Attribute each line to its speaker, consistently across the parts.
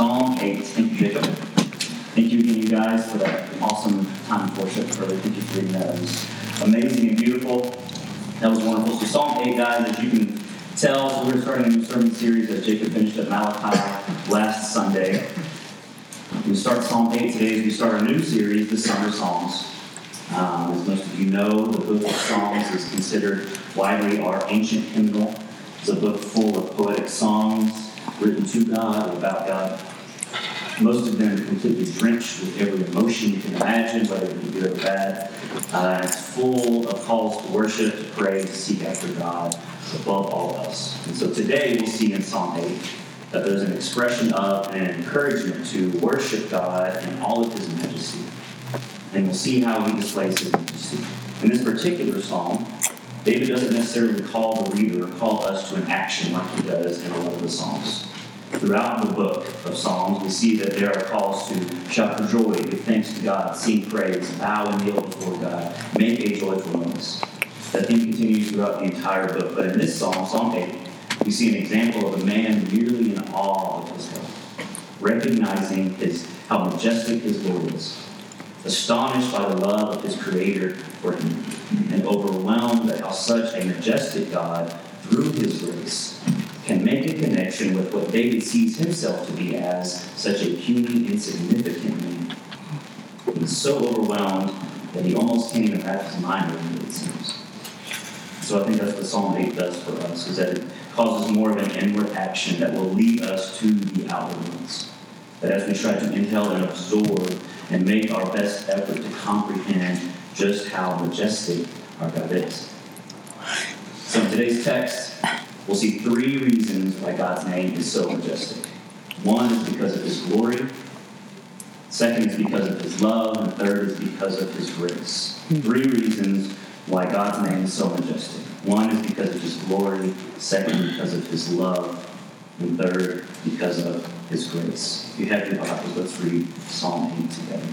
Speaker 1: Psalm 8. Thank you, Jacob. Thank you again, you guys, for that awesome time of worship earlier. Thank you for reading that. It was amazing and beautiful. That was wonderful. So, Psalm 8, guys, as you can tell, we're starting a new sermon series as Jacob finished at Malachi last Sunday. We start Psalm 8 today as we start a new series, the Summer Psalms. Um, as most of you know, the book of Psalms is considered widely our ancient hymnal. It's a book full of poetic songs written to God, about God. Most of them completely drenched with every emotion you can imagine, whether it be good or bad. Uh, it's full of calls to worship, to pray, to seek after God above all else. And so today we'll see in Psalm 8 that there's an expression of and an encouragement to worship God in all of his majesty. And we'll see how he displays his majesty. In this particular psalm, David doesn't necessarily call the reader or call us to an action like he does in a lot of the Psalms. Throughout the book of Psalms, we see that there are calls to shout for joy, give thanks to God, sing praise, bow and kneel before God, make a joyful noise. That theme continues throughout the entire book. But in this psalm, Psalm 8, we see an example of a man merely in awe of his God, recognizing his, how majestic his Lord is, astonished by the love of his Creator for him, and overwhelmed at how such a majestic God, through his grace, connection with what David sees himself to be as such a puny, insignificant man. He's so overwhelmed that he almost can't even wrap his mind around it, it seems. So I think that's what Psalm 8 does for us, is that it causes more of an inward action that will lead us to the outward ones. That as we try to inhale and absorb and make our best effort to comprehend just how majestic our God is. So in today's text, we'll see three reasons why God's name is so majestic. One is because of his glory. Second is because of his love. And third is because of his grace. Hmm. Three reasons why God's name is so majestic. One is because of his glory. Second, because of his love. And third, because of his grace. If you have your Bibles, let's read Psalm 8 together.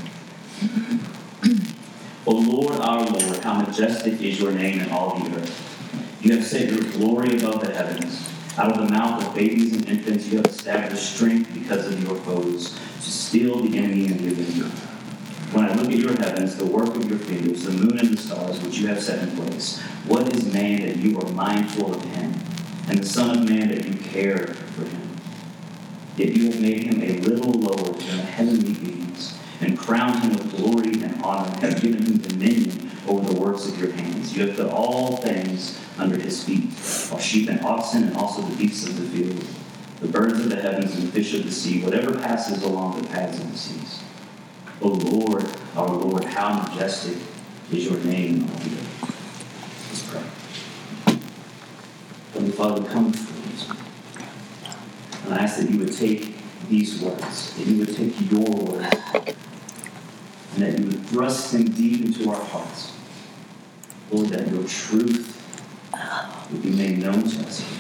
Speaker 1: o Lord, our Lord, how majestic is your name in all the earth. You have set your glory above the heavens. Out of the mouth of babies and infants, you have established strength because of your foes, to steal the enemy and give them When I look at your heavens, the work of your fingers, the moon and the stars which you have set in place, what is man that you are mindful of him, and the Son of Man that you care for him? Yet you have made him a little lower than the heavenly beings, and crowned him with glory and honor, and have given him dominion over the works of your hands. You have put all things under his feet, all sheep and oxen, and also the beasts of the field, the birds of the heavens and the fish of the sea, whatever passes along the paths of the seas. O Lord, our Lord, how majestic is your name on the earth. Let's pray. Holy Father, come before you. And I ask that you would take these words, that you would take your words, and that you would thrust them deep into our hearts. Lord, that your truth would be made known to us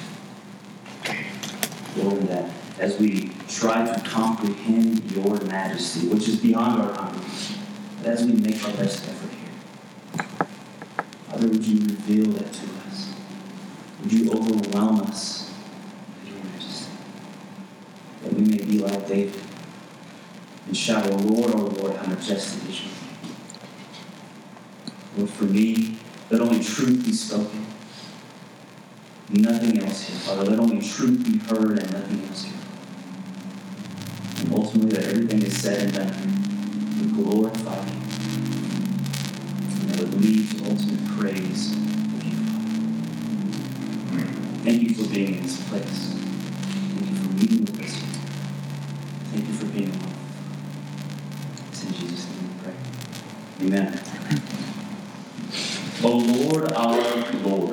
Speaker 1: Lord, that as we try to comprehend your majesty, which is beyond our comprehension, as we make our best effort here, Father, would you reveal that to us? Would you overwhelm us with your majesty? That we may be like David and shout, O Lord, O Lord, how majestic is your name. Lord, for me, let only truth be spoken Nothing else here, Father. Let only truth be heard and nothing else here. And ultimately, that everything is said and done would glorify you. And that would lead to ultimate praise of you, Father. Thank you for being in this place. Thank you for meeting with us here. Thank you for being alive. It's in Jesus' name we pray. Amen. O Lord, our Lord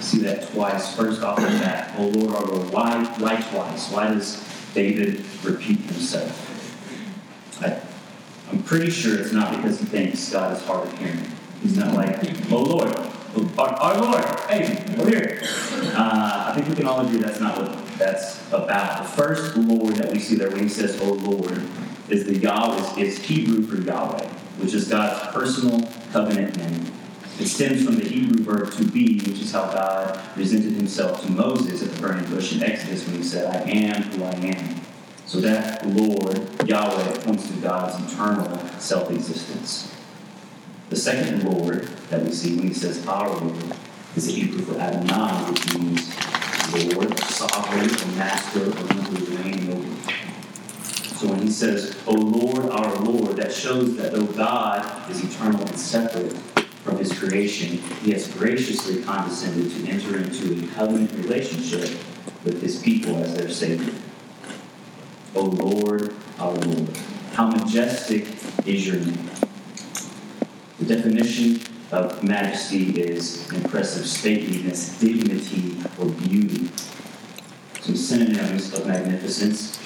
Speaker 1: see that twice. First off of that, oh Lord, our Lord. Why, why twice? Why does David repeat himself? I, I'm pretty sure it's not because he thinks God is hard of hearing. He's not like, oh Lord, oh, our, our Lord, hey, over here. Uh, I think we can all agree that's not what that's about. The first Lord that we see there when he says, oh Lord, is the Yahweh, is Hebrew for Yahweh, which is God's personal covenant name. It stems from the Hebrew verb to be, which is how God presented himself to Moses at the burning bush in Exodus when he said, I am who I am. So that Lord, Yahweh, points to God's eternal self existence. The second Lord that we see when he says our Lord is the Hebrew for Adonai, which means Lord, sovereign, or master, one who is reigning over. So when he says, O Lord, our Lord, that shows that though God is eternal and separate from his creation, he has graciously condescended to enter into a covenant relationship with his people as their Savior. O Lord, our Lord, how majestic is your name. The definition of majesty is impressive stateliness, dignity, or beauty. Some synonyms of magnificence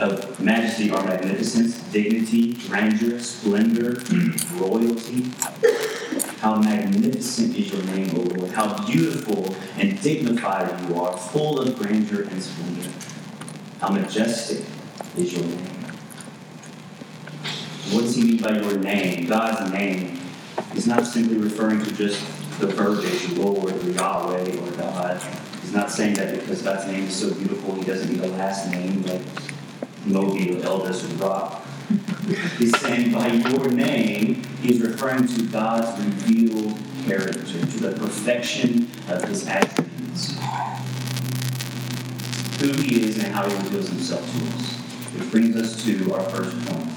Speaker 1: of majesty are magnificence, dignity, grandeur, splendor, royalty. How magnificent is your name, O Lord. How beautiful and dignified you are, full of grandeur and splendor. How majestic is your name. What does he mean by your name? God's name is not simply referring to just the verbiage, Lord or Yahweh or God. He's not saying that because God's name is so beautiful, he doesn't need a last name like Moby or Elvis or Rock. He's saying by your name, he's referring to God's revealed character, to the perfection of his attributes, who he is and how he reveals himself to us. Which brings us to our first point.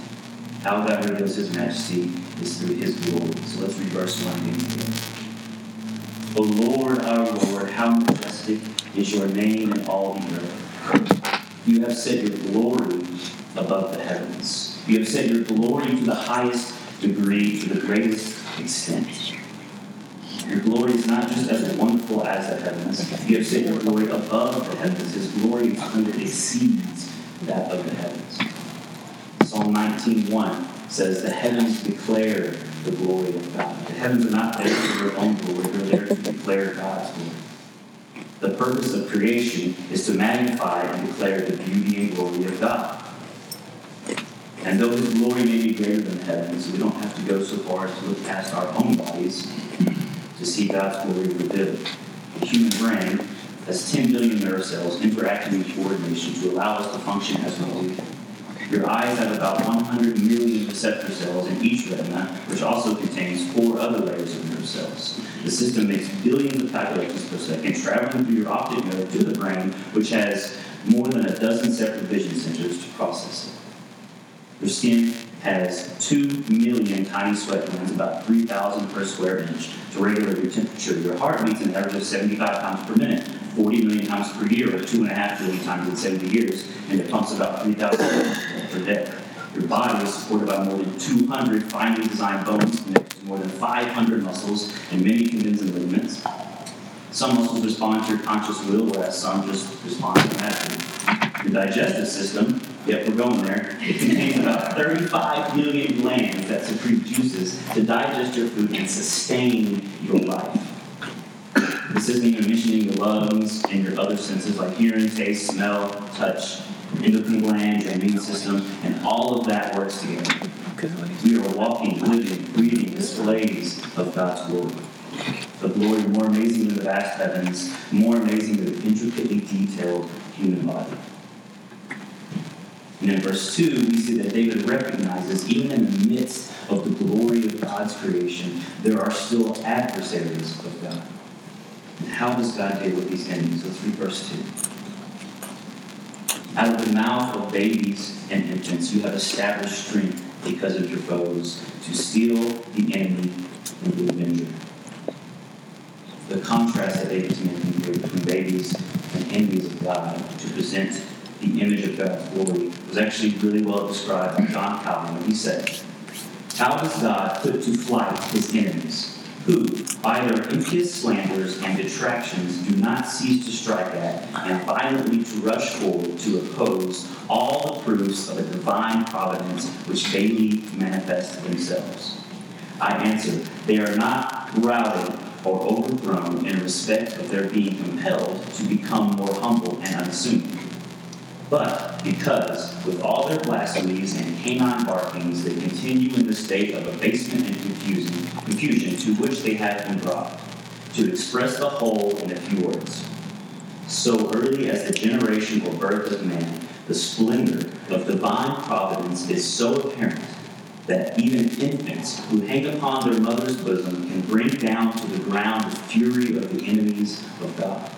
Speaker 1: How God reveals his majesty is through his glory. So let's read verse 1 again O Lord, our Lord, how majestic is your name in all the earth. You have set your glory above the heavens. You have set your glory to the highest degree, to the greatest extent. Your glory is not just as wonderful as the heavens. You have set your glory above the heavens. His glory exceeds that of the heavens. Psalm 19.1 says, The heavens declare the glory of God. The heavens are not there for their own glory, they're there to declare God's glory. The purpose of creation is to magnify and declare the beauty and glory of God. And though his glory may be greater than heavens, we don't have to go so far as to look past our own bodies to see God's glory revealed. The human brain has 10 billion nerve cells interacting in coordination to allow us to function as one. Your eyes have about 100 million receptor cells in each retina, which also contains four other layers of nerve cells. The system makes billions of calculations per second, traveling through your optic nerve to the brain, which has more than a dozen separate vision centers to process it. Your skin has 2 million tiny sweat glands, about 3,000 per square inch, to regulate your temperature. Your heart beats an average of 75 times per minute, 40 million times per year, or 2.5 billion times in 70 years, and it pumps about 3,000 per day. Your body is supported by more than 200 finely designed bones connected to more than 500 muscles and many tendons and ligaments. Some muscles respond to your conscious will, whereas some just respond automatically. Your digestive system, yep, we're going there, it contains about 35 million glands that secrete juices to digest your food and sustain your life. This isn't even mentioning your lungs and your other senses like hearing, taste, smell, touch, endocrine gland, your immune system, and all of that works together. We are walking, living, breathing displays of God's glory. The glory more amazing than the vast heavens, more amazing than the intricately detailed human body. And in verse 2, we see that David recognizes, even in the midst of the glory of God's creation, there are still adversaries of God. And how does God deal with these enemies? Let's read verse 2. Out of the mouth of babies and infants, you have established strength because of your foes to steal the enemy and the avenger. The contrast that David's making here between babies and enemies of God to present the image of God's glory was actually really well described by John Calvin when he said, How does God put to flight his enemies? who, by their impious slanders and detractions, do not cease to strike at and violently to rush forward to oppose all the proofs of a divine providence which daily manifest themselves. I answer, they are not routed or overthrown in respect of their being compelled to become more humble and unassuming but because, with all their blasphemies and canine barkings, they continue in the state of abasement and confusion, confusion to which they have been brought, to express the whole in a few words. So early as the generation or birth of man, The splendor of divine providence is so apparent that even infants who hang upon their mother's bosom can bring down to the ground the fury of the enemies of God.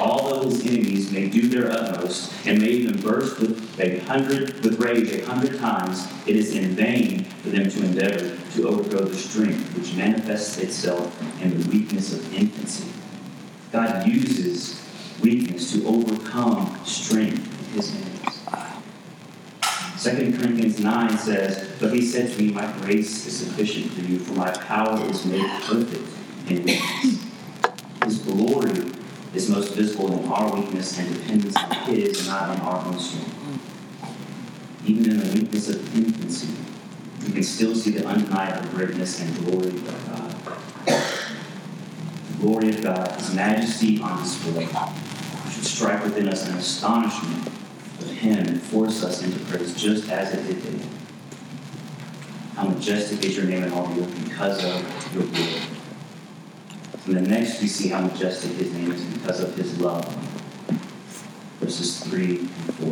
Speaker 1: Although his enemies may do their utmost and may even burst with a hundred with rage a hundred times, it is in vain for them to endeavor to overthrow the strength which manifests itself in the weakness of infancy. God uses weakness to overcome strength in his enemies. 2 Corinthians 9 says, But he said to me, My grace is sufficient for you, for my power is made perfect in weakness. His glory is most visible in our weakness and dependence on his, not on our own strength. Even in the weakness of infancy, we can still see the undeniable greatness and glory of God. The glory of God, his majesty on display, should strike within us an astonishment of him and force us into praise just as it did David. How majestic is your name in all the earth because of your glory. And then next we see how majestic his name is because of his love. Verses 3 and 4.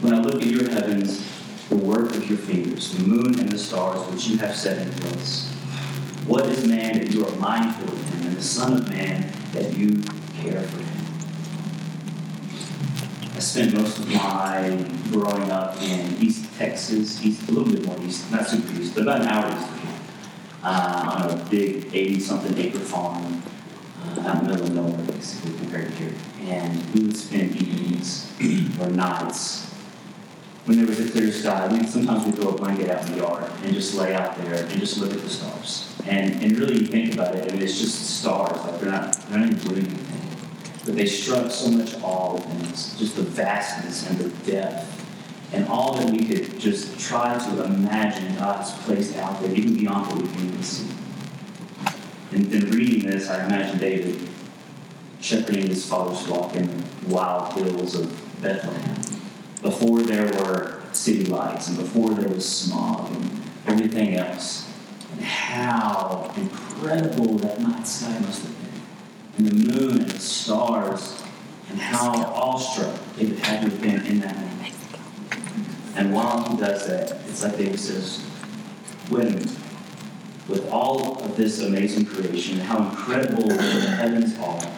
Speaker 1: When I look at your heavens, the work of your fingers, the moon and the stars which you have set in place, what is man that you are mindful of him, and the Son of Man that you care for him? I spent most of my growing up in East Texas, east, a little bit more east, not super east, but about an hour east uh, on a big 80 something acre farm uh, out in the middle of nowhere, basically, compared to here. And we would spend evenings or nights when there was a clear sky. We, mean sometimes we'd throw a blanket out in the yard and just lay out there and just look at the stars. And, and really, you think about it, I mean, it's just stars, like they're not, they're not even doing anything but they struck so much awe within us, just the vastness and the depth, and all that we could just try to imagine God's placed out there, even beyond what we can even see. And in reading this, I imagine David shepherding his father's flock in the wild hills of Bethlehem, before there were city lights and before there was smog and everything else. And how incredible that night sky must have been and the moon and the stars, and how awestruck David had to have been in that moment. And while he does that, it's like David says, minute. With all of this amazing creation, how incredible the heavens are,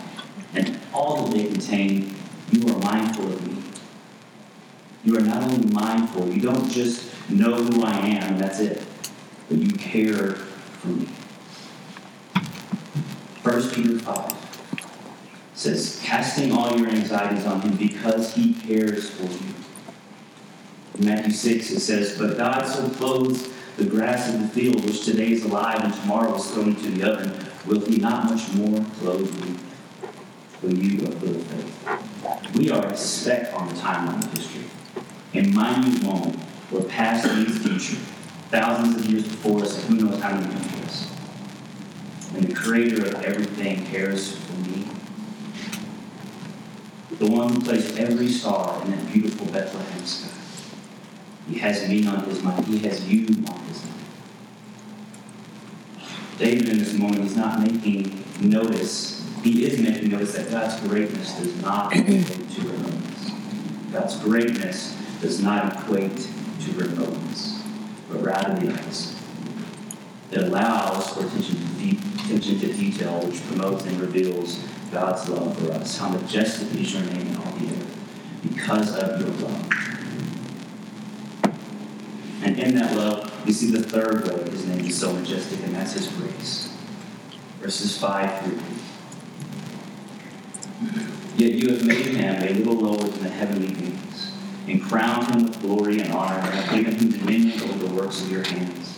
Speaker 1: and all that they contain, you are mindful of me. You are not only mindful, you don't just know who I am, that's it, but you care for me. 1 Peter 5 says, casting all your anxieties on him because he cares for you. In Matthew 6, it says, But God so clothes the grass of the field, which today is alive and tomorrow is thrown into the oven, will he not much more clothe you when you of faith? We are a speck on the timeline of history, a minute moment where past meets future, thousands of years before us, and who knows how many after us. And the creator of everything cares for me the one who placed every star in that beautiful Bethlehem sky. He has me on his mind. He has you on his mind. David, in this moment, he's not making notice. He is making notice that God's greatness does not equate to remoteness. God's greatness does not equate to remoteness, but rather the opposite. It allows for attention to, deep, attention to detail, which promotes and reveals God's love for us. How majestic is your name in all the earth because of your love. In that love, we see the third way his name is so majestic, and that's his grace. Verses 5 through 8. Yet you have made him a little lower than the heavenly beings, and crowned him with glory and honor, and have given him dominion over the works of your hands.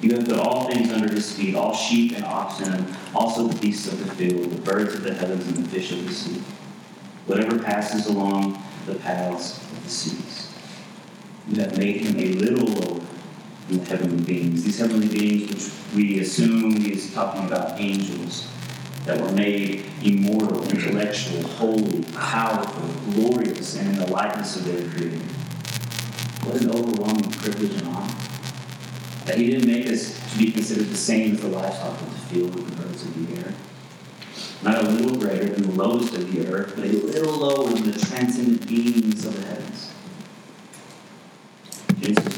Speaker 1: You have put all things under his feet, all sheep and oxen, and also the beasts of the field, the birds of the heavens, and the fish of the sea, whatever passes along the paths of the seas. Have made him a little lower than the heavenly beings. These heavenly beings, which we assume he is talking about angels, that were made immortal, intellectual, holy, powerful, glorious, and in the likeness of their Creator. What an overwhelming privilege and honor that he didn't make us to be considered the same as the livestock of the field and the birds of the air. not a little greater than the lowest of the earth, but a little lower than the transcendent beings of the heavens.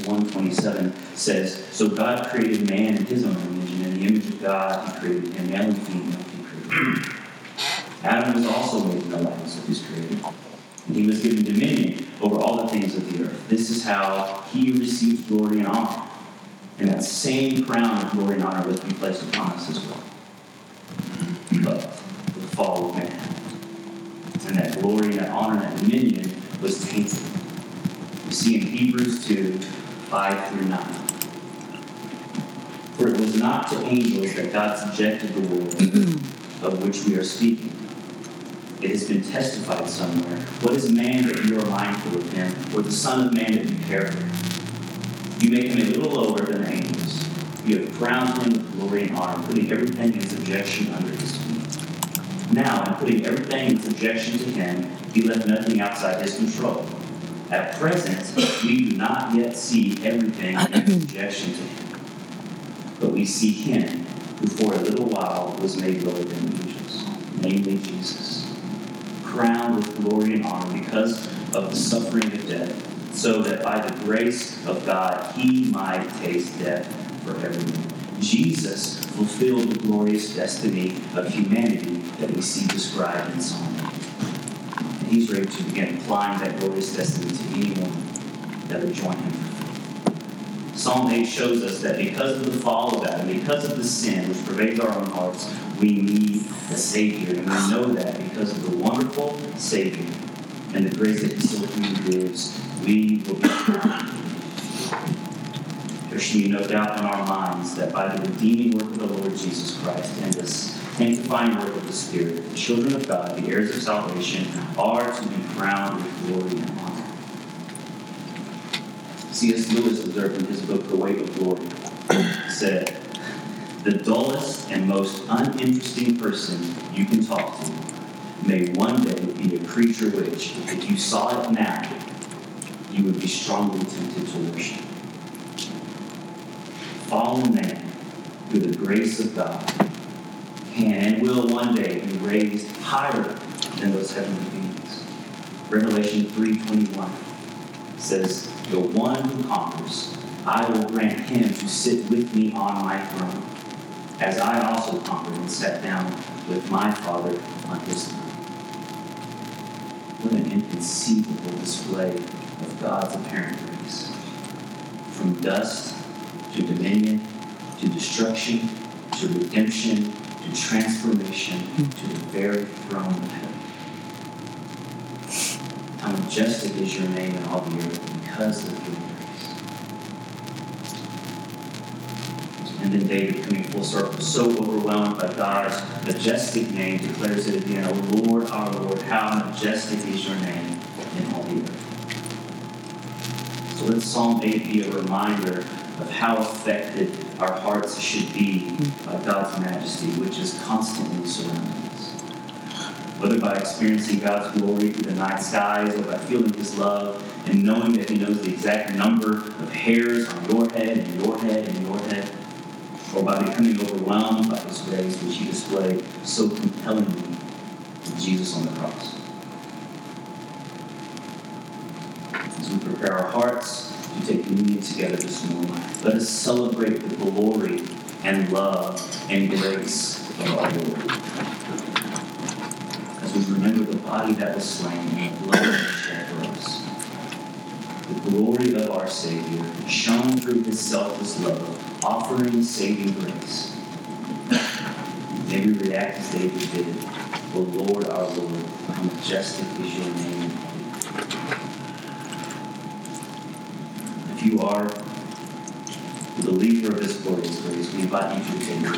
Speaker 1: Genesis 1.27 says, So God created man in his own image, and in the image of God he created him, male and female he created. Adam was also made in the likeness of his creator. And he was given dominion over all the things of the earth. This is how he received glory and honor. And that same crown of glory and honor was to be placed upon us as well. But the fall of man. And that glory and that honor and that dominion was tainted. We see in Hebrews 2, 5 through 9. For it was not to angels that God subjected the world of which we are speaking. It has been testified somewhere. What is man that you are mindful of him, or the Son of Man that you care for? You make him a little lower than angels. You have crowned him with glory and honor, putting everything in subjection under his feet. Now, in putting everything in subjection to him, he left nothing outside his control. At present, we do not yet see everything in subjection to him, but we see him who for a little while was made lower than the angels, namely Jesus crowned with glory and honor because of the suffering of death, so that by the grace of God he might taste death for everyone. Jesus fulfilled the glorious destiny of humanity that we see described in Psalm 8. And he's ready to begin applying that glorious destiny to anyone that would join him. Psalm 8 shows us that because of the fall of Adam, because of the sin which pervades our own hearts, we need a Savior. And we know that because of the wonderful Savior and the grace that He so gives, we will be found. There should be no doubt in our minds that by the redeeming work of the Lord Jesus Christ and the sanctifying work of the Spirit, the children of God, the heirs of salvation, are to be crowned with glory and honor. C.S. Lewis observed in his book, The Weight of Glory, said, the dullest and most uninteresting person you can talk to may one day be a creature which, if you saw it now, you would be strongly tempted to worship. Fallen man, through the grace of God, can and will one day be raised higher than those heavenly beings. Revelation 3.21 says, The one who conquers, I will grant him to sit with me on my throne as I also conquered and sat down with my Father on his throne. What an inconceivable display of God's apparent grace. From dust to dominion to destruction to redemption to transformation to the very throne of heaven. How majestic is your name in all the earth because of your grace. And then David, coming full circle, so overwhelmed by God's majestic name, declares it again, O Lord, our Lord, how majestic is your name in all the earth. So let Psalm 8 be a reminder of how affected our hearts should be by God's majesty, which is constantly surrounding us. Whether by experiencing God's glory through the night skies or by feeling His love and knowing that He knows the exact number of hairs on your head and your head and your head or by becoming overwhelmed by His grace, which He displayed so compellingly with Jesus on the cross. As we prepare our hearts to take communion together this morning, let us celebrate the glory and love and grace of our Lord. As we remember the body that was slain and the blood that was shed for us, the glory of our Savior shone through his selfless love offering saving grace. May we react as David did. O Lord, our Lord, how majestic is your name. If you are the believer of this glorious grace, we invite you to take your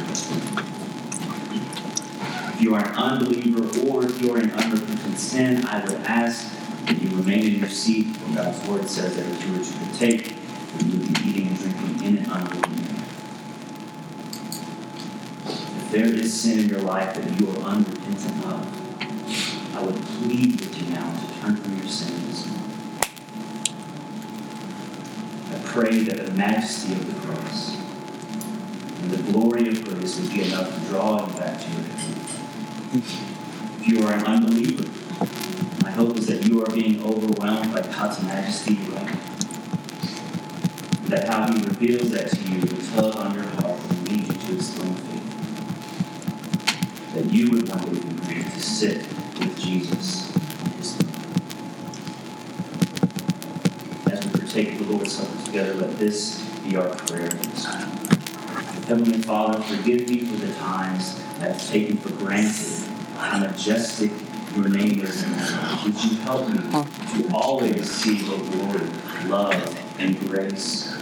Speaker 1: If you are an unbeliever or if you are in unrepentant sin, I would ask that you remain in your seat, for God's word says that if you were to partake, you would be eating and drinking in an unwilling manner. If there is sin in your life that you are unrepentant of, I would plead with you now to turn from your sins. I pray that the majesty of the cross and the glory of grace would be enough to draw you back to your If you are an unbeliever, my hope is that you are being overwhelmed by God's majesty right now. That how He reveals that to you will tug on your heart and lead you to explain faith. That you would one day be to sit with Jesus the together, let this be our prayer this time. Heavenly Father, forgive me for the times I have taken for granted how majestic your name is in Would you help me to always see your glory, love, and grace,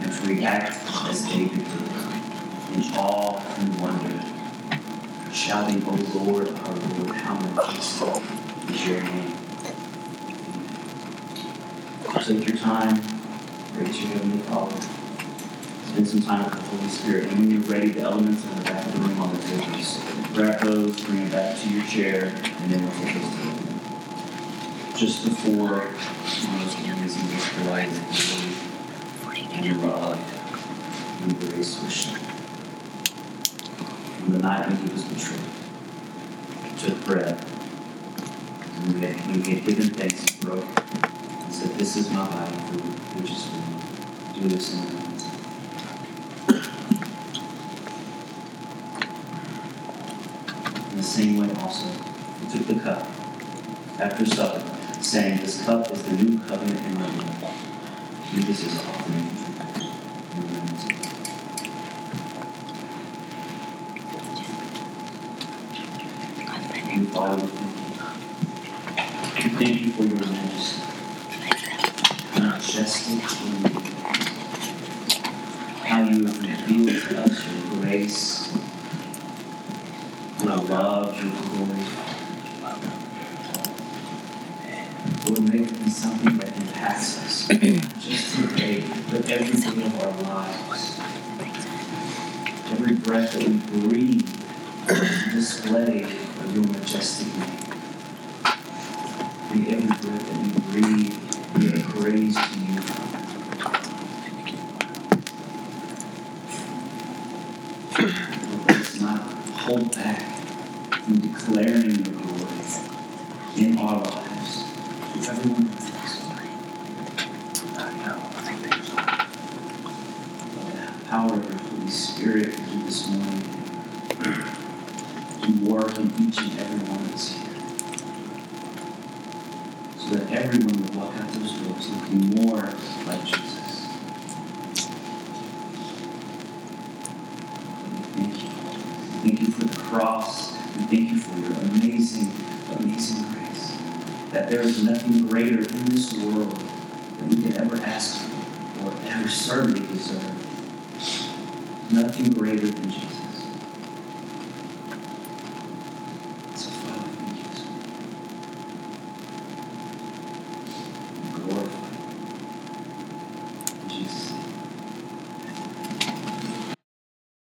Speaker 1: and to react as David did, in awe and wonder, shouting, O Lord, our Lord, how majestic is your name. Take your time, praise your Heavenly Father spend some time with the Holy Spirit. And when you're ready, the elements in the back of the room on the tables. Grab those, bring them back to your chair, and then we'll take those together. Just before one of those amazing displays and love and grace was. On the night when he was betrayed, he took bread, and when he had given thanks, he broke and said, This is my body, which is for you. Do this in remembrance the same way also, he took the cup after supper, saying, This cup is the new covenant in my blood. Do this as often as you drink it in remembrance. You, your love, your glory. Lord, make it be something that impacts us, just today, but everything of our lives. Every breath that we breathe display of your majestic name. Work in each and every one of us here. So that everyone will walk out those doors looking more like Jesus. Thank you. Thank you for the cross. And thank you for your amazing, amazing grace. That there is nothing greater in this world that we could ever ask for or ever certainly deserve. Nothing greater than Jesus.